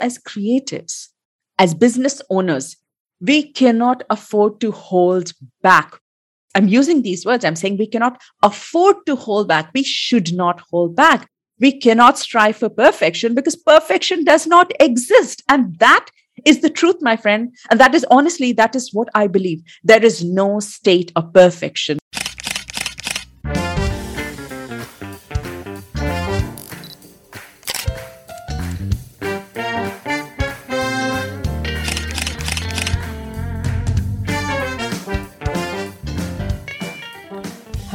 as creatives, as business owners, we cannot afford to hold back. I'm using these words. I'm saying we cannot afford to hold back. We should not hold back. We cannot strive for perfection because perfection does not exist. And that is the truth, my friend. And that is honestly, that is what I believe. There is no state of perfection.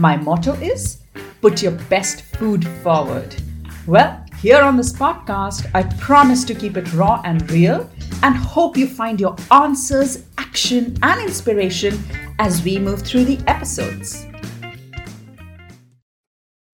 My motto is put your best food forward. Well, here on this podcast, I promise to keep it raw and real and hope you find your answers, action, and inspiration as we move through the episodes.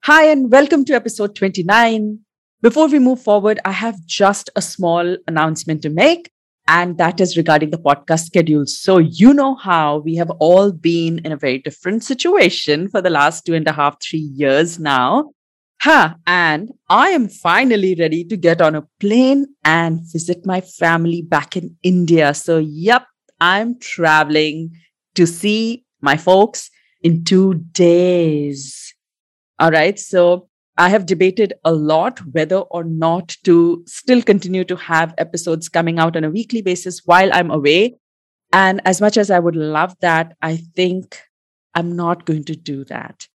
Hi, and welcome to episode 29. Before we move forward, I have just a small announcement to make and that is regarding the podcast schedule. So, you know how we have all been in a very different situation for the last two and a half, three years now. Huh. And I am finally ready to get on a plane and visit my family back in India. So, yep, I'm traveling to see my folks in two days. All right. So, I have debated a lot whether or not to still continue to have episodes coming out on a weekly basis while I'm away. And as much as I would love that, I think I'm not going to do that.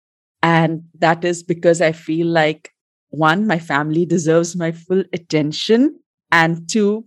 And that is because I feel like one, my family deserves my full attention. And two,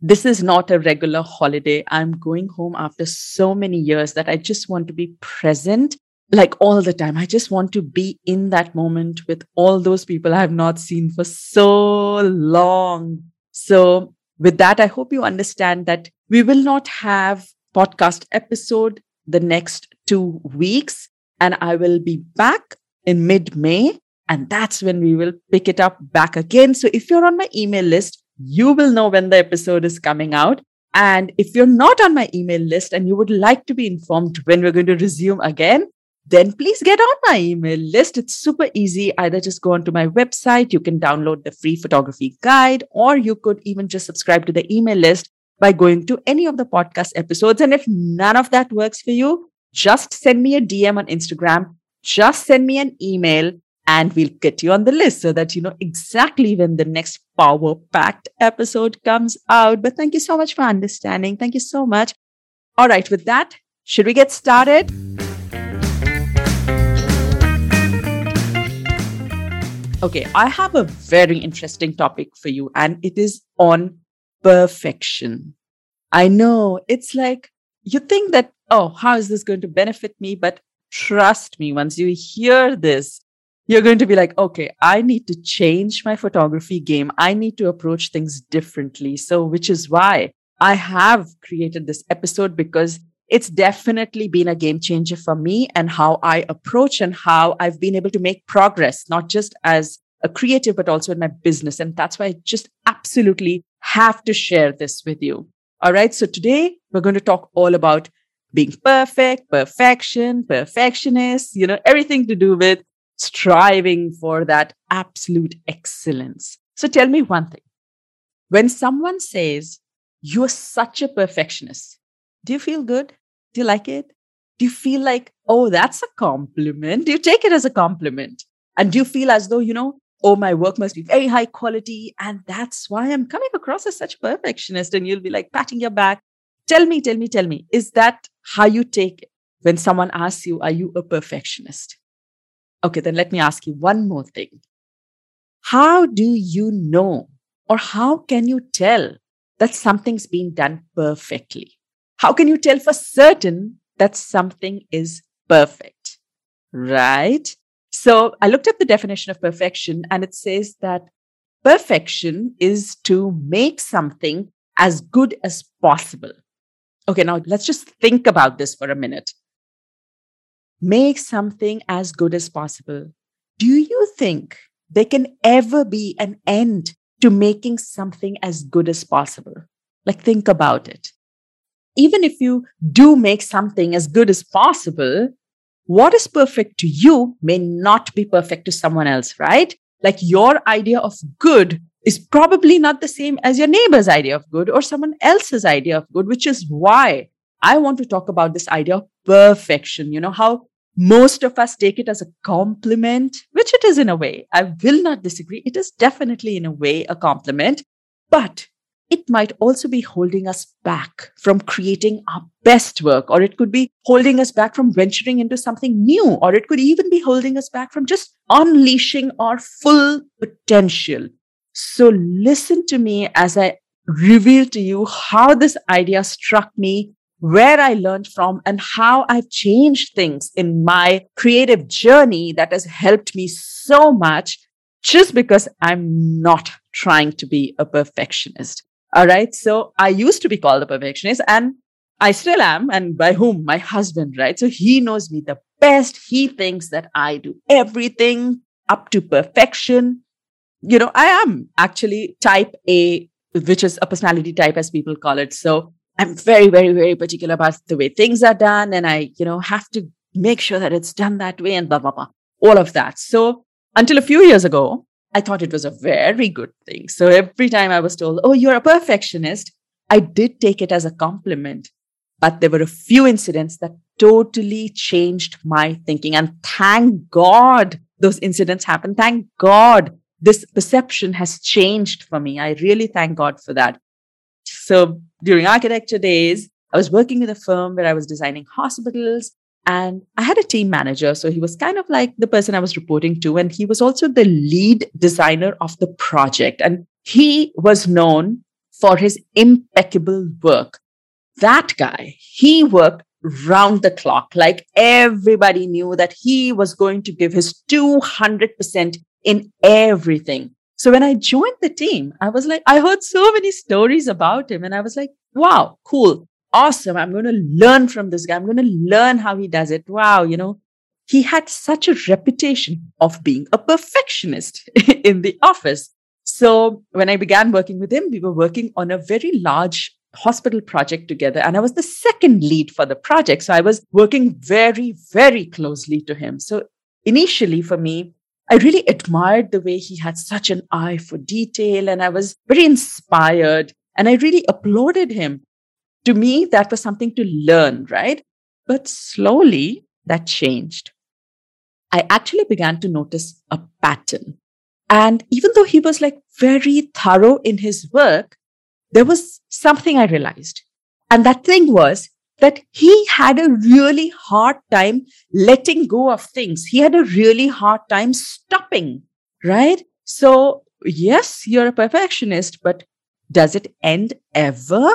this is not a regular holiday. I'm going home after so many years that I just want to be present like all the time. I just want to be in that moment with all those people I have not seen for so long. So with that, I hope you understand that we will not have podcast episode the next two weeks and I will be back in mid May. And that's when we will pick it up back again. So if you're on my email list, you will know when the episode is coming out. And if you're not on my email list and you would like to be informed when we're going to resume again, then please get on my email list. It's super easy. Either just go onto my website, you can download the free photography guide, or you could even just subscribe to the email list by going to any of the podcast episodes. And if none of that works for you, just send me a DM on Instagram, just send me an email, and we'll get you on the list so that you know exactly when the next power packed episode comes out. But thank you so much for understanding. Thank you so much. All right, with that, should we get started? Okay, I have a very interesting topic for you, and it is on perfection. I know it's like you think that, oh, how is this going to benefit me? But trust me, once you hear this, you're going to be like, okay, I need to change my photography game. I need to approach things differently. So, which is why I have created this episode because it's definitely been a game changer for me and how I approach and how I've been able to make progress, not just as a creative, but also in my business. And that's why I just absolutely have to share this with you. All right. So today we're going to talk all about being perfect, perfection, perfectionist, you know, everything to do with striving for that absolute excellence. So tell me one thing. When someone says, you're such a perfectionist, do you feel good? Do you like it? Do you feel like, oh, that's a compliment? Do you take it as a compliment? And do you feel as though, you know, oh, my work must be very high quality. And that's why I'm coming across as such a perfectionist? And you'll be like patting your back. Tell me, tell me, tell me, is that how you take it when someone asks you, are you a perfectionist? Okay, then let me ask you one more thing. How do you know or how can you tell that something's been done perfectly? How can you tell for certain that something is perfect? Right? So I looked up the definition of perfection and it says that perfection is to make something as good as possible. Okay, now let's just think about this for a minute. Make something as good as possible. Do you think there can ever be an end to making something as good as possible? Like, think about it. Even if you do make something as good as possible, what is perfect to you may not be perfect to someone else, right? Like, your idea of good is probably not the same as your neighbor's idea of good or someone else's idea of good, which is why I want to talk about this idea of perfection. You know, how most of us take it as a compliment, which it is in a way. I will not disagree. It is definitely, in a way, a compliment, but it might also be holding us back from creating our best work, or it could be holding us back from venturing into something new, or it could even be holding us back from just unleashing our full potential. So listen to me as I reveal to you how this idea struck me, where I learned from, and how I've changed things in my creative journey that has helped me so much just because I'm not trying to be a perfectionist. All right. So I used to be called a perfectionist and I still am. And by whom? My husband, right? So he knows me the best. He thinks that I do everything up to perfection you know, I am actually type A, which is a personality type, as people call it. So I'm very, very, very particular about the way things are done. And I, you know, have to make sure that it's done that way and blah, blah, blah, all of that. So until a few years ago, I thought it was a very good thing. So every time I was told, oh, you're a perfectionist, I did take it as a compliment. But there were a few incidents that totally changed my thinking. And thank God those incidents happened. Thank God this perception has changed for me. I really thank God for that. So during architecture days, I was working with a firm where I was designing hospitals and I had a team manager. So he was kind of like the person I was reporting to. And he was also the lead designer of the project. And he was known for his impeccable work. That guy, he worked round the clock. Like everybody knew that he was going to give his 200% in everything. So when I joined the team, I was like, I heard so many stories about him and I was like, wow, cool, awesome. I'm going to learn from this guy. I'm going to learn how he does it. Wow, you know, he had such a reputation of being a perfectionist in the office. So when I began working with him, we were working on a very large hospital project together and I was the second lead for the project. So I was working very, very closely to him. So initially for me, I really admired the way he had such an eye for detail and I was very inspired and I really applauded him. To me, that was something to learn, right? But slowly that changed. I actually began to notice a pattern. And even though he was like very thorough in his work, there was something I realized. And that thing was that he had a really hard time letting go of things. He had a really hard time stopping, right? So, yes, you're a perfectionist, but does it end ever?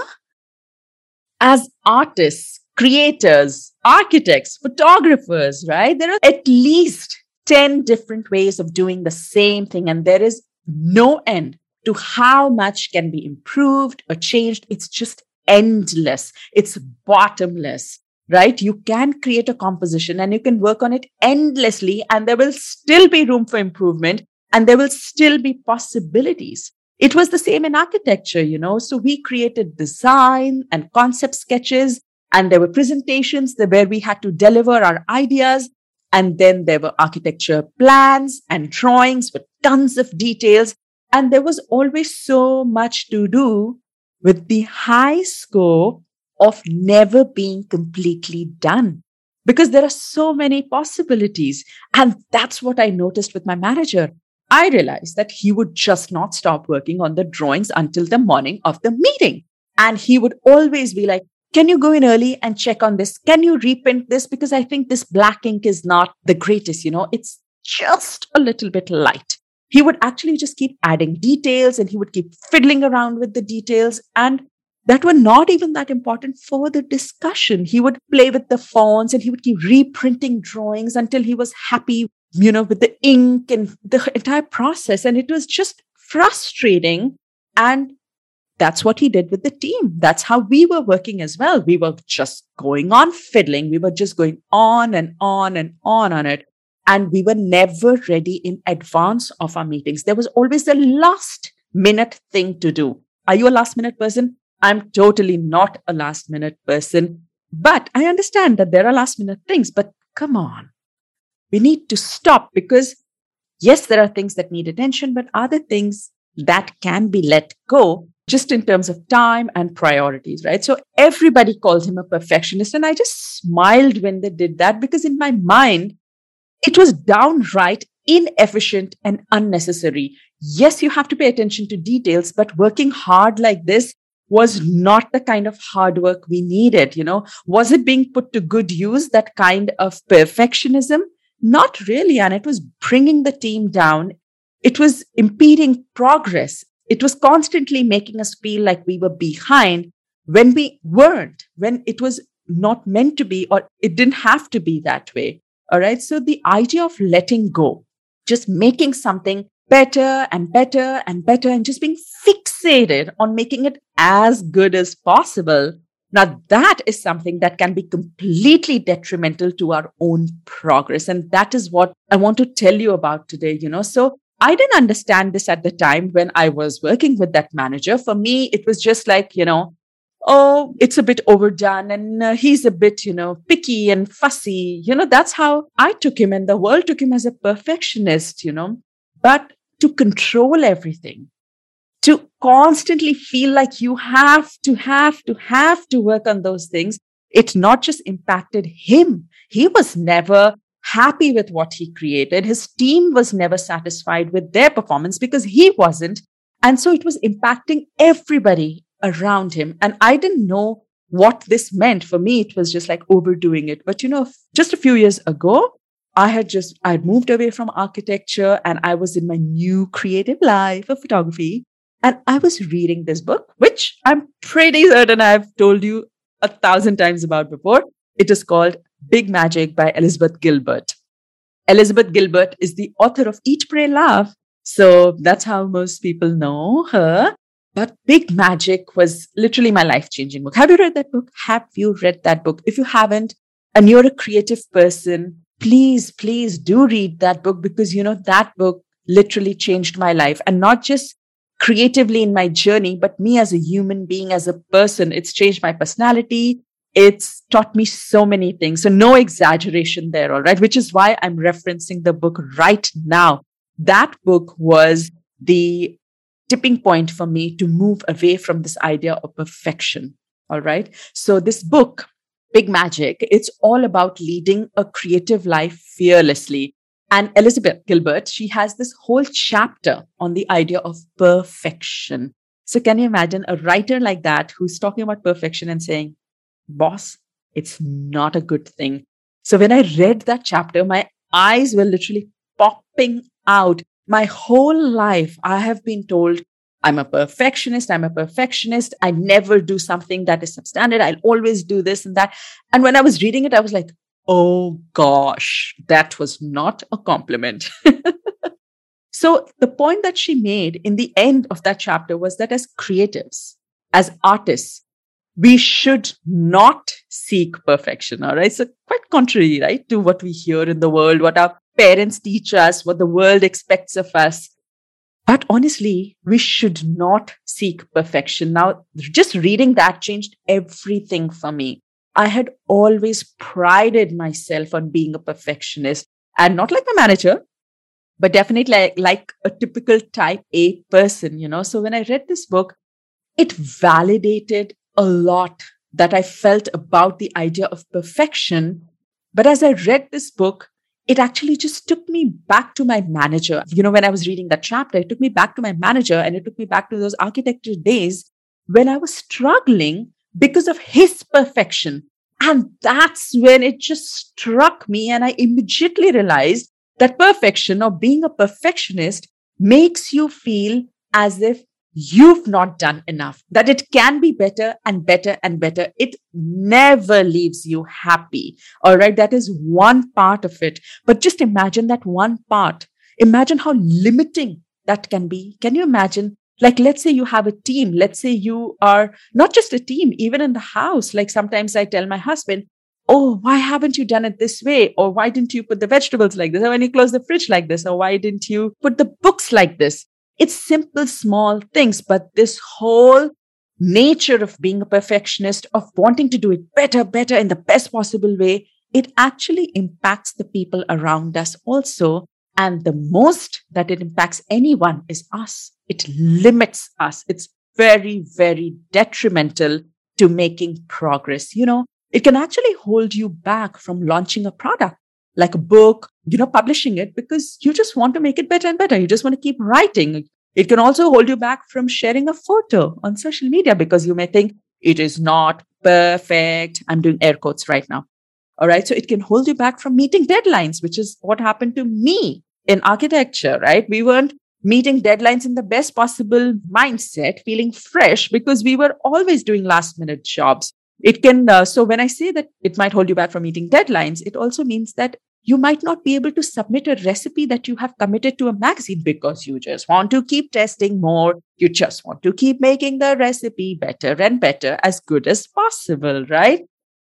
As artists, creators, architects, photographers, right? There are at least 10 different ways of doing the same thing, and there is no end to how much can be improved or changed. It's just endless, it's bottomless, right? You can create a composition and you can work on it endlessly, and there will still be room for improvement and there will still be possibilities. It was the same in architecture, you know. So we created design and concept sketches, and there were presentations where we had to deliver our ideas. And then there were architecture plans and drawings with tons of details. And there was always so much to do with the high score of never being completely done because there are so many possibilities. And that's what I noticed with my manager. I realized that he would just not stop working on the drawings until the morning of the meeting. And he would always be like, can you go in early and check on this? Can you reprint this? Because I think this black ink is not the greatest, you know, it's just a little bit light he would actually just keep adding details and he would keep fiddling around with the details and that were not even that important for the discussion. He would play with the fonts and he would keep reprinting drawings until he was happy, you know, with the ink and the entire process. And it was just frustrating. And that's what he did with the team. That's how we were working as well. We were just going on fiddling. We were just going on and on and on on it. And we were never ready in advance of our meetings. There was always the last minute thing to do. Are you a last minute person? I'm totally not a last minute person. But I understand that there are last minute things, but come on. We need to stop because yes, there are things that need attention, but other things that can be let go just in terms of time and priorities, right? So everybody calls him a perfectionist. And I just smiled when they did that because in my mind, it was downright inefficient and unnecessary. Yes, you have to pay attention to details, but working hard like this was not the kind of hard work we needed. You know, was it being put to good use, that kind of perfectionism? Not really. And it was bringing the team down. It was impeding progress. It was constantly making us feel like we were behind when we weren't, when it was not meant to be, or it didn't have to be that way. All right. So the idea of letting go, just making something better and better and better and just being fixated on making it as good as possible. Now, that is something that can be completely detrimental to our own progress. And that is what I want to tell you about today. You know, so I didn't understand this at the time when I was working with that manager. For me, it was just like, you know, oh, it's a bit overdone and uh, he's a bit, you know, picky and fussy. You know, that's how I took him and the world took him as a perfectionist, you know. But to control everything, to constantly feel like you have to, have to, have to work on those things. It not just impacted him. He was never happy with what he created. His team was never satisfied with their performance because he wasn't. And so it was impacting everybody around him. And I didn't know what this meant. For me, it was just like overdoing it. But you know, just a few years ago, I had just, I had moved away from architecture and I was in my new creative life of photography. And I was reading this book, which I'm pretty certain I've told you a thousand times about before. It is called Big Magic by Elizabeth Gilbert. Elizabeth Gilbert is the author of Eat, Pray, Love. So that's how most people know her. But Big Magic was literally my life changing book. Have you read that book? Have you read that book? If you haven't, and you're a creative person, please, please do read that book because, you know, that book literally changed my life and not just creatively in my journey, but me as a human being, as a person. It's changed my personality. It's taught me so many things. So no exaggeration there. All right. Which is why I'm referencing the book right now. That book was the tipping point for me to move away from this idea of perfection. All right. So this book Big Magic, it's all about leading a creative life fearlessly. And Elizabeth Gilbert, she has this whole chapter on the idea of perfection. So, can you imagine a writer like that who's talking about perfection and saying, boss, it's not a good thing. So, when I read that chapter, my eyes were literally popping out. My whole life, I have been told I'm a perfectionist. I'm a perfectionist. I never do something that is substandard. I'll always do this and that. And when I was reading it, I was like, oh gosh, that was not a compliment. so the point that she made in the end of that chapter was that as creatives, as artists, we should not seek perfection. All right. So quite contrary, right, to what we hear in the world, what our parents teach us, what the world expects of us. But honestly, we should not seek perfection. Now, just reading that changed everything for me. I had always prided myself on being a perfectionist and not like my manager, but definitely like, like a typical type A person, you know. So when I read this book, it validated a lot that I felt about the idea of perfection. But as I read this book, it actually just took me back to my manager. You know, when I was reading that chapter, it took me back to my manager and it took me back to those architecture days when I was struggling because of his perfection. And that's when it just struck me. And I immediately realized that perfection or being a perfectionist makes you feel as if you've not done enough, that it can be better and better and better. It never leaves you happy. All right. That is one part of it. But just imagine that one part. Imagine how limiting that can be. Can you imagine Like, let's say you have a team. Let's say you are not just a team, even in the house. Like, sometimes I tell my husband, Oh, why haven't you done it this way? Or why didn't you put the vegetables like this? Or when you close the fridge like this? Or why didn't you put the books like this? It's simple, small things, but this whole nature of being a perfectionist, of wanting to do it better, better in the best possible way, it actually impacts the people around us also. And the most that it impacts anyone is us. It limits us. It's very, very detrimental to making progress. You know, it can actually hold you back from launching a product like a book, you know, publishing it because you just want to make it better and better. You just want to keep writing. It can also hold you back from sharing a photo on social media because you may think it is not perfect. I'm doing air quotes right now. All right. So it can hold you back from meeting deadlines, which is what happened to me in architecture, right? We weren't meeting deadlines in the best possible mindset, feeling fresh because we were always doing last minute jobs. It can, uh, so when I say that it might hold you back from meeting deadlines, it also means that you might not be able to submit a recipe that you have committed to a magazine because you just want to keep testing more. You just want to keep making the recipe better and better, as good as possible, right?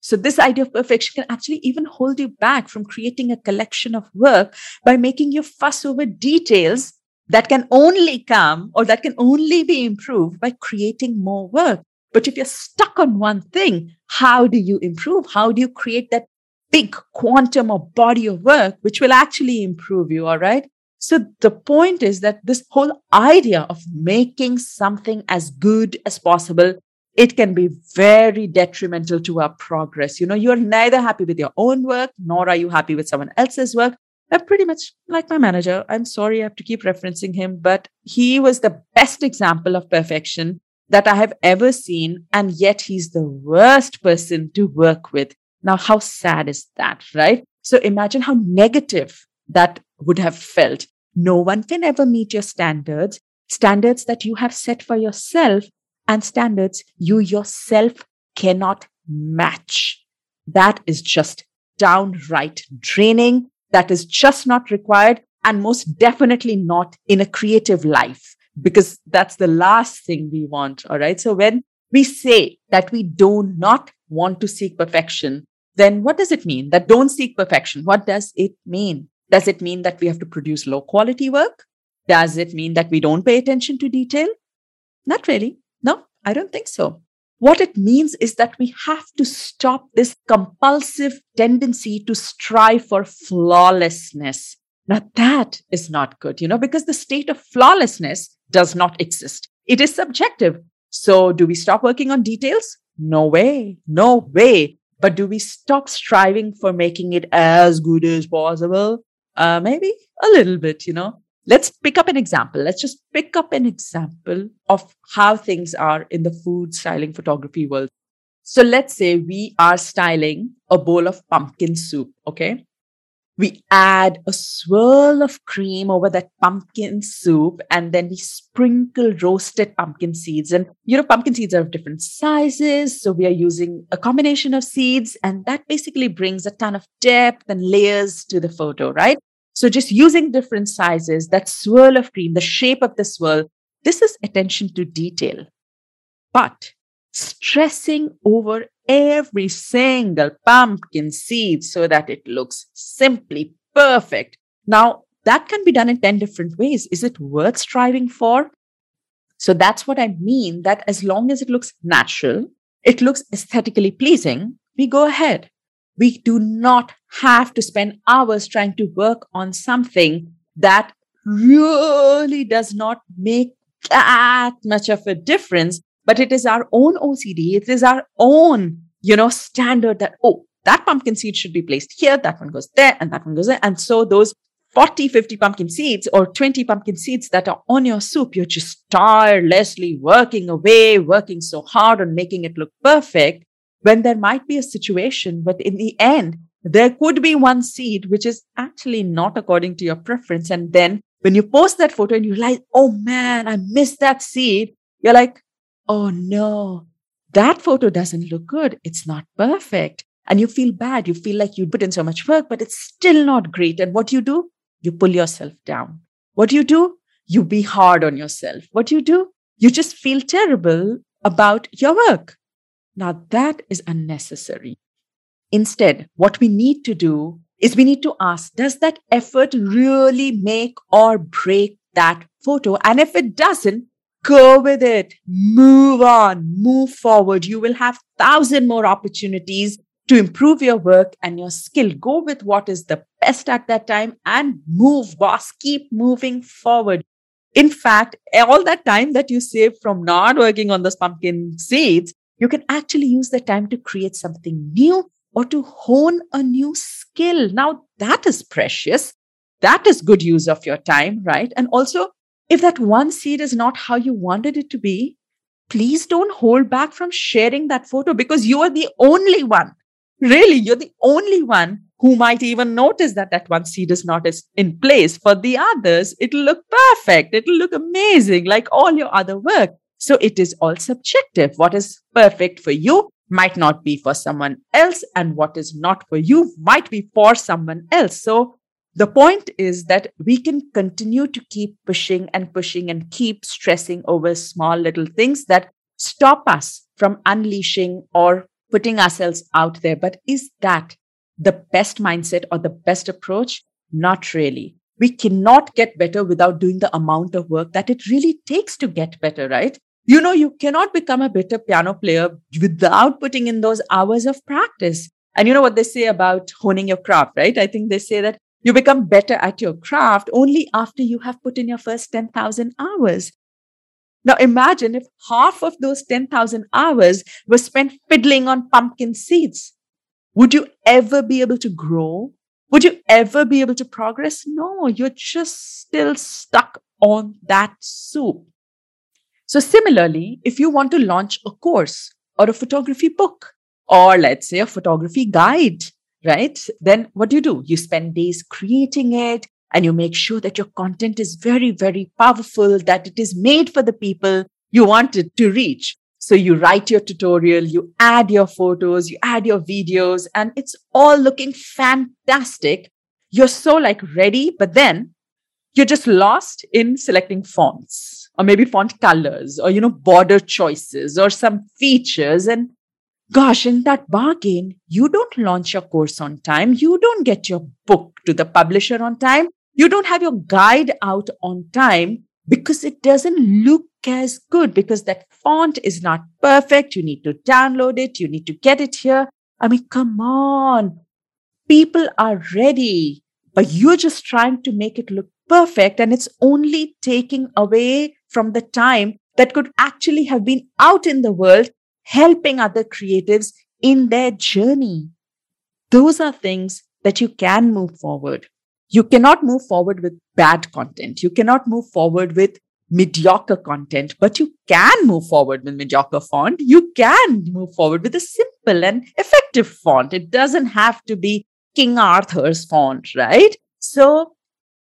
So this idea of perfection can actually even hold you back from creating a collection of work by making you fuss over details that can only come or that can only be improved by creating more work. But if you're stuck on one thing, how do you improve? How do you create that big quantum or body of work, which will actually improve you. All right. So the point is that this whole idea of making something as good as possible, it can be very detrimental to our progress. You know, you're neither happy with your own work, nor are you happy with someone else's work. I'm pretty much like my manager. I'm sorry I have to keep referencing him, but he was the best example of perfection that I have ever seen. And yet he's the worst person to work with. Now, how sad is that, right? So imagine how negative that would have felt. No one can ever meet your standards, standards that you have set for yourself and standards you yourself cannot match. That is just downright draining. That is just not required and most definitely not in a creative life because that's the last thing we want. All right. So when we say that we do not want to seek perfection, then what does it mean? That don't seek perfection. What does it mean? Does it mean that we have to produce low quality work? Does it mean that we don't pay attention to detail? Not really. I don't think so. What it means is that we have to stop this compulsive tendency to strive for flawlessness. Now, that is not good, you know, because the state of flawlessness does not exist. It is subjective. So, do we stop working on details? No way. No way. But do we stop striving for making it as good as possible? Uh, maybe a little bit, you know. Let's pick up an example. Let's just pick up an example of how things are in the food styling photography world. So let's say we are styling a bowl of pumpkin soup, okay? we add a swirl of cream over that pumpkin soup and then we sprinkle roasted pumpkin seeds and you know pumpkin seeds are of different sizes so we are using a combination of seeds and that basically brings a ton of depth and layers to the photo right so just using different sizes that swirl of cream the shape of the swirl this is attention to detail but stressing over every single pumpkin seed so that it looks simply perfect. Now, that can be done in 10 different ways. Is it worth striving for? So that's what I mean that as long as it looks natural, it looks aesthetically pleasing, we go ahead. We do not have to spend hours trying to work on something that really does not make that much of a difference but it is our own OCD. It is our own, you know, standard that, oh, that pumpkin seed should be placed here. That one goes there and that one goes there. And so those 40, 50 pumpkin seeds or 20 pumpkin seeds that are on your soup, you're just tirelessly working away, working so hard on making it look perfect when there might be a situation, but in the end, there could be one seed which is actually not according to your preference. And then when you post that photo and you realize, oh man, I missed that seed, you're like, oh no, that photo doesn't look good. It's not perfect. And you feel bad. You feel like you put in so much work, but it's still not great. And what do you do? You pull yourself down. What do you do? you be hard on yourself. What do you do? You just feel terrible about your work. Now that is unnecessary. Instead, what we need to do is we need to ask, does that effort really make or break that photo? And if it doesn't, go with it. Move on, move forward. You will have thousand more opportunities to improve your work and your skill. Go with what is the best at that time and move, boss. Keep moving forward. In fact, all that time that you save from not working on those pumpkin seeds, you can actually use the time to create something new or to hone a new skill. Now that is precious. That is good use of your time, right? And also, if that one seed is not how you wanted it to be, please don't hold back from sharing that photo because you are the only one. Really, you're the only one who might even notice that that one seed is not in place. For the others, it'll look perfect. It'll look amazing, like all your other work. So it is all subjective. What is perfect for you might not be for someone else, and what is not for you might be for someone else. So the point is that we can continue to keep pushing and pushing and keep stressing over small little things that stop us from unleashing or putting ourselves out there. But is that the best mindset or the best approach? Not really. We cannot get better without doing the amount of work that it really takes to get better, right? You know, you cannot become a better piano player without putting in those hours of practice. And you know what they say about honing your craft, right? I think they say that you become better at your craft only after you have put in your first 10,000 hours. Now imagine if half of those 10,000 hours were spent fiddling on pumpkin seeds. Would you ever be able to grow? Would you ever be able to progress? No, you're just still stuck on that soup. So similarly, if you want to launch a course or a photography book, or let's say a photography guide, right? Then what do you do? You spend days creating it and you make sure that your content is very, very powerful, that it is made for the people you want it to reach. So you write your tutorial, you add your photos, you add your videos, and it's all looking fantastic. You're so like ready, but then you're just lost in selecting fonts or maybe font colors or, you know, border choices or some features. And gosh, in that bargain, you don't launch your course on time. You don't get your book to the publisher on time. You don't have your guide out on time because it doesn't look as good because that font is not perfect. You need to download it. You need to get it here. I mean, come on. People are ready, but you're just trying to make it look perfect. And it's only taking away from the time that could actually have been out in the world helping other creatives in their journey. Those are things that you can move forward. You cannot move forward with bad content. You cannot move forward with mediocre content, but you can move forward with mediocre font. You can move forward with a simple and effective font. It doesn't have to be King Arthur's font, right? So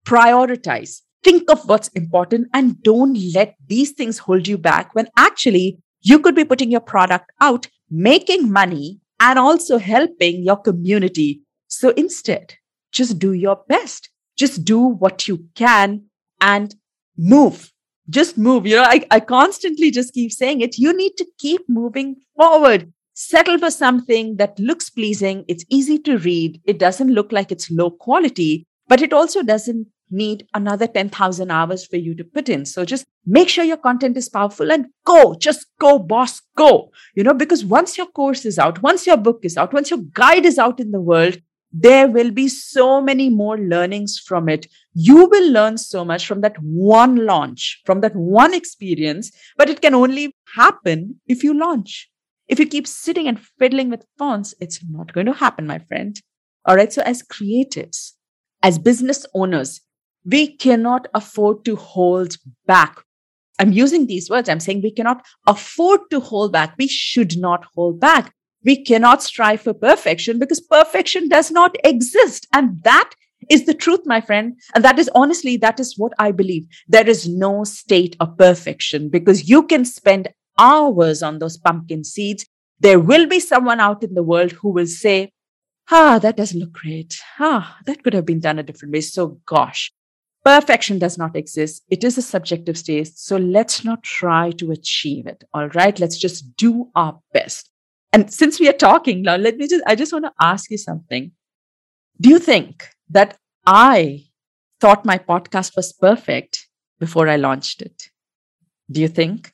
prioritize. Think of what's important and don't let these things hold you back when actually you could be putting your product out, making money, and also helping your community. So instead, just do your best. Just do what you can and move just move. You know, I, I constantly just keep saying it. You need to keep moving forward. Settle for something that looks pleasing. It's easy to read. It doesn't look like it's low quality, but it also doesn't need another 10,000 hours for you to put in. So just make sure your content is powerful and go, just go, boss, go. You know, because once your course is out, once your book is out, once your guide is out in the world, there will be so many more learnings from it. You will learn so much from that one launch, from that one experience, but it can only happen if you launch. If you keep sitting and fiddling with fonts, it's not going to happen, my friend. All right. So, as creatives, as business owners, we cannot afford to hold back. I'm using these words. I'm saying we cannot afford to hold back. We should not hold back we cannot strive for perfection because perfection does not exist. And that is the truth, my friend. And that is honestly, that is what I believe. There is no state of perfection because you can spend hours on those pumpkin seeds. There will be someone out in the world who will say, Ah, that doesn't look great. Ah, that could have been done a different way. So, gosh, Perfection does not exist. It is a subjective state. So let's not try to achieve it. All right. Let's just do our best. And since we are talking now, let me just, I just want to ask you something. Do you think that I thought my podcast was perfect before I launched it? Do you think?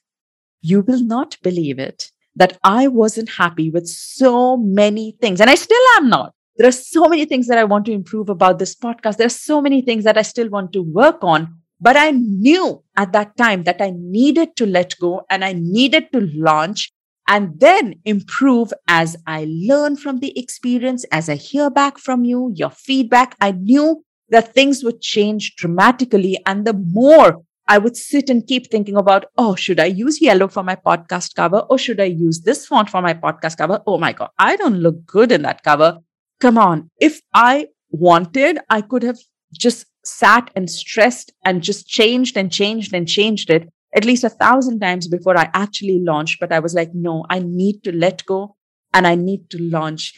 You will not believe it that I wasn't happy with so many things, and I still am not. There are so many things that I want to improve about this podcast. There are so many things that I still want to work on. But I knew at that time that I needed to let go and I needed to launch and then improve as I learn from the experience, as I hear back from you, your feedback. I knew that things would change dramatically. And the more I would sit and keep thinking about, oh, should I use yellow for my podcast cover? Or should I use this font for my podcast cover? Oh my God, I don't look good in that cover. Come on. If I wanted, I could have just sat and stressed and just changed and changed and changed it at least a thousand times before I actually launched. But I was like, no, I need to let go and I need to launch.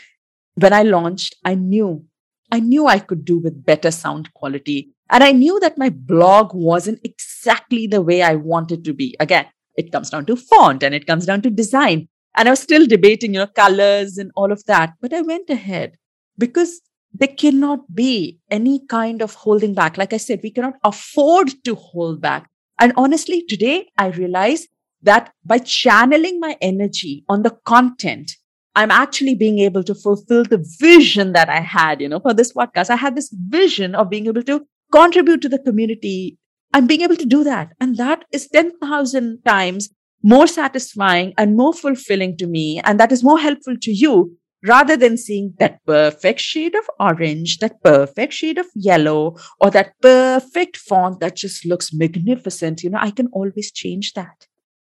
When I launched, I knew, I knew I could do with better sound quality. And I knew that my blog wasn't exactly the way I wanted to be. Again, it comes down to font and it comes down to design. And I was still debating, you know, colors and all of that. But I went ahead because there cannot be any kind of holding back. Like I said, we cannot afford to hold back. And honestly, today I realize that by channeling my energy on the content, I'm actually being able to fulfill the vision that I had, you know, for this podcast. I had this vision of being able to contribute to the community. I'm being able to do that. And that is 10,000 times more satisfying and more fulfilling to me. And that is more helpful to you rather than seeing that perfect shade of orange, that perfect shade of yellow, or that perfect font that just looks magnificent, you know, I can always change that.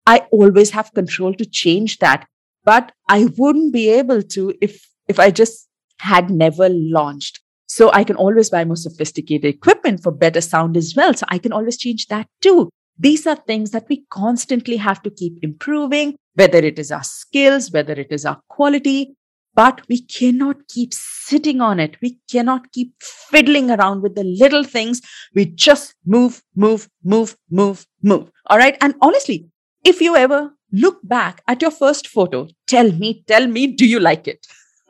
I always have control to change that. But I wouldn't be able to if, if I just had never launched. So I can always buy more sophisticated equipment for better sound as well. So I can always change that too. These are things that we constantly have to keep improving, whether it is our skills, whether it is our quality, but we cannot keep sitting on it. We cannot keep fiddling around with the little things. We just move, move, move, move, move. All right. And honestly, if you ever look back at your first photo, tell me, tell me, do you like it?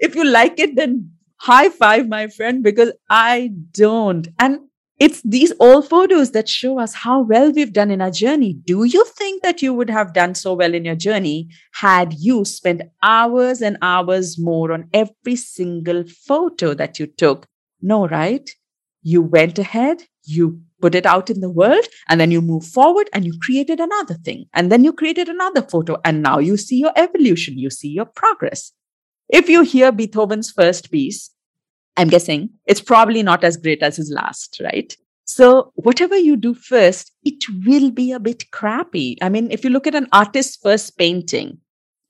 if you like it, then high five, my friend, because I don't. And it's these old photos that show us how well we've done in our journey. Do you think that you would have done so well in your journey had you spent hours and hours more on every single photo that you took? No, right? You went ahead, you put it out in the world, and then you move forward and you created another thing. And then you created another photo, and now you see your evolution, you see your progress. If you hear Beethoven's first piece, I'm guessing it's probably not as great as his last, right? So whatever you do first, it will be a bit crappy. I mean, if you look at an artist's first painting,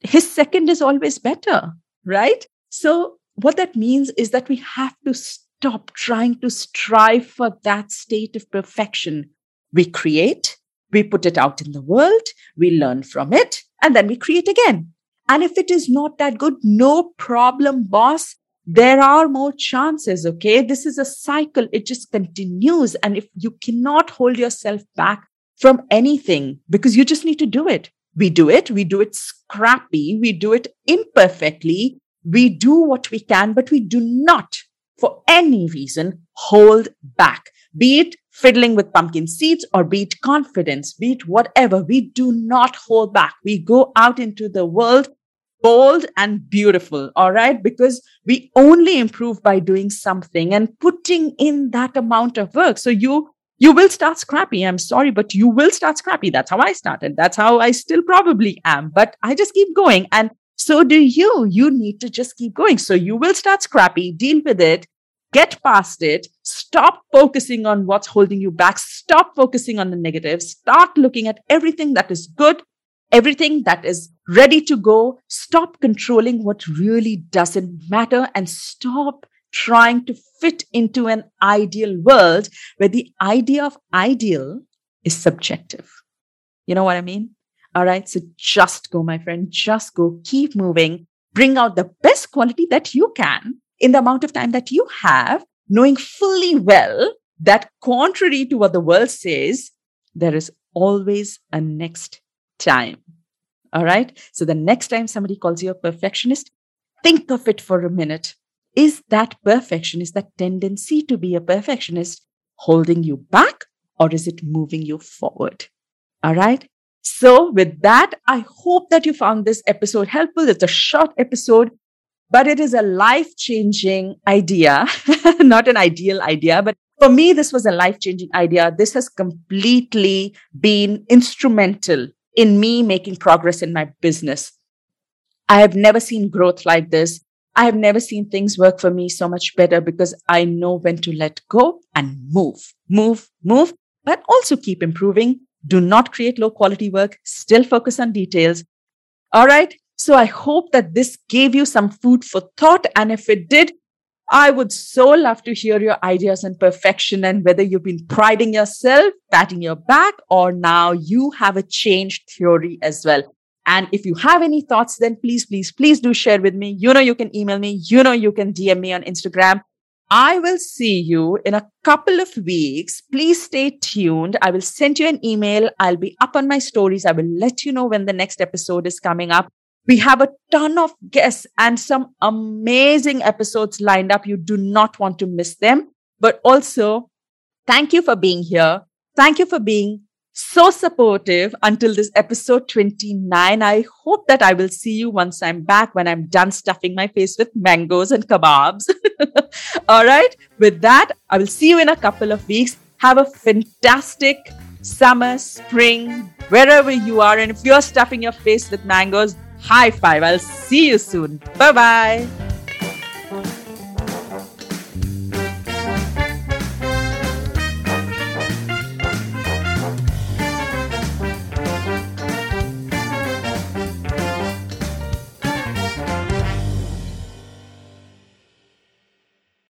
his second is always better, right? So what that means is that we have to stop trying to strive for that state of perfection. We create, we put it out in the world, we learn from it, and then we create again. And if it is not that good, no problem, boss there are more chances. Okay. This is a cycle. It just continues. And if you cannot hold yourself back from anything because you just need to do it, we do it. We do it scrappy. We do it imperfectly. We do what we can, but we do not for any reason hold back, be it fiddling with pumpkin seeds or be it confidence, be it whatever. We do not hold back. We go out into the world bold and beautiful. All right. Because we only improve by doing something and putting in that amount of work. So you, you will start scrappy. I'm sorry, but you will start scrappy. That's how I started. That's how I still probably am, but I just keep going. And so do you. You need to just keep going. So you will start scrappy, deal with it, get past it, stop focusing on what's holding you back, stop focusing on the negatives, start looking at everything that is good, everything that is ready to go. Stop controlling what really doesn't matter and stop trying to fit into an ideal world where the idea of ideal is subjective. You know what I mean? All right. So just go, my friend. Just go. Keep moving. Bring out the best quality that you can in the amount of time that you have, knowing fully well that contrary to what the world says, there is always a next time. All right. So the next time somebody calls you a perfectionist, think of it for a minute. Is that perfection, is that tendency to be a perfectionist holding you back or is it moving you forward? All right. So with that, I hope that you found this episode helpful. It's a short episode, but it is a life changing idea, not an ideal idea, but for me, this was a life changing idea. This has completely been instrumental in me making progress in my business. I have never seen growth like this. I have never seen things work for me so much better because I know when to let go and move, move, move, but also keep improving. Do not create low quality work. Still focus on details. All right. So I hope that this gave you some food for thought. And if it did, I would so love to hear your ideas on perfection and whether you've been priding yourself, patting your back, or now you have a changed theory as well. And if you have any thoughts, then please, please, please do share with me. You know, you can email me. You know, you can DM me on Instagram. I will see you in a couple of weeks. Please stay tuned. I will send you an email. I'll be up on my stories. I will let you know when the next episode is coming up. We have a ton of guests and some amazing episodes lined up. You do not want to miss them. But also, thank you for being here. Thank you for being so supportive until this episode 29. I hope that I will see you once I'm back when I'm done stuffing my face with mangoes and kebabs. All right. With that, I will see you in a couple of weeks. Have a fantastic summer, spring, wherever you are. And if you're stuffing your face with mangoes, high five. I'll see you soon. Bye bye.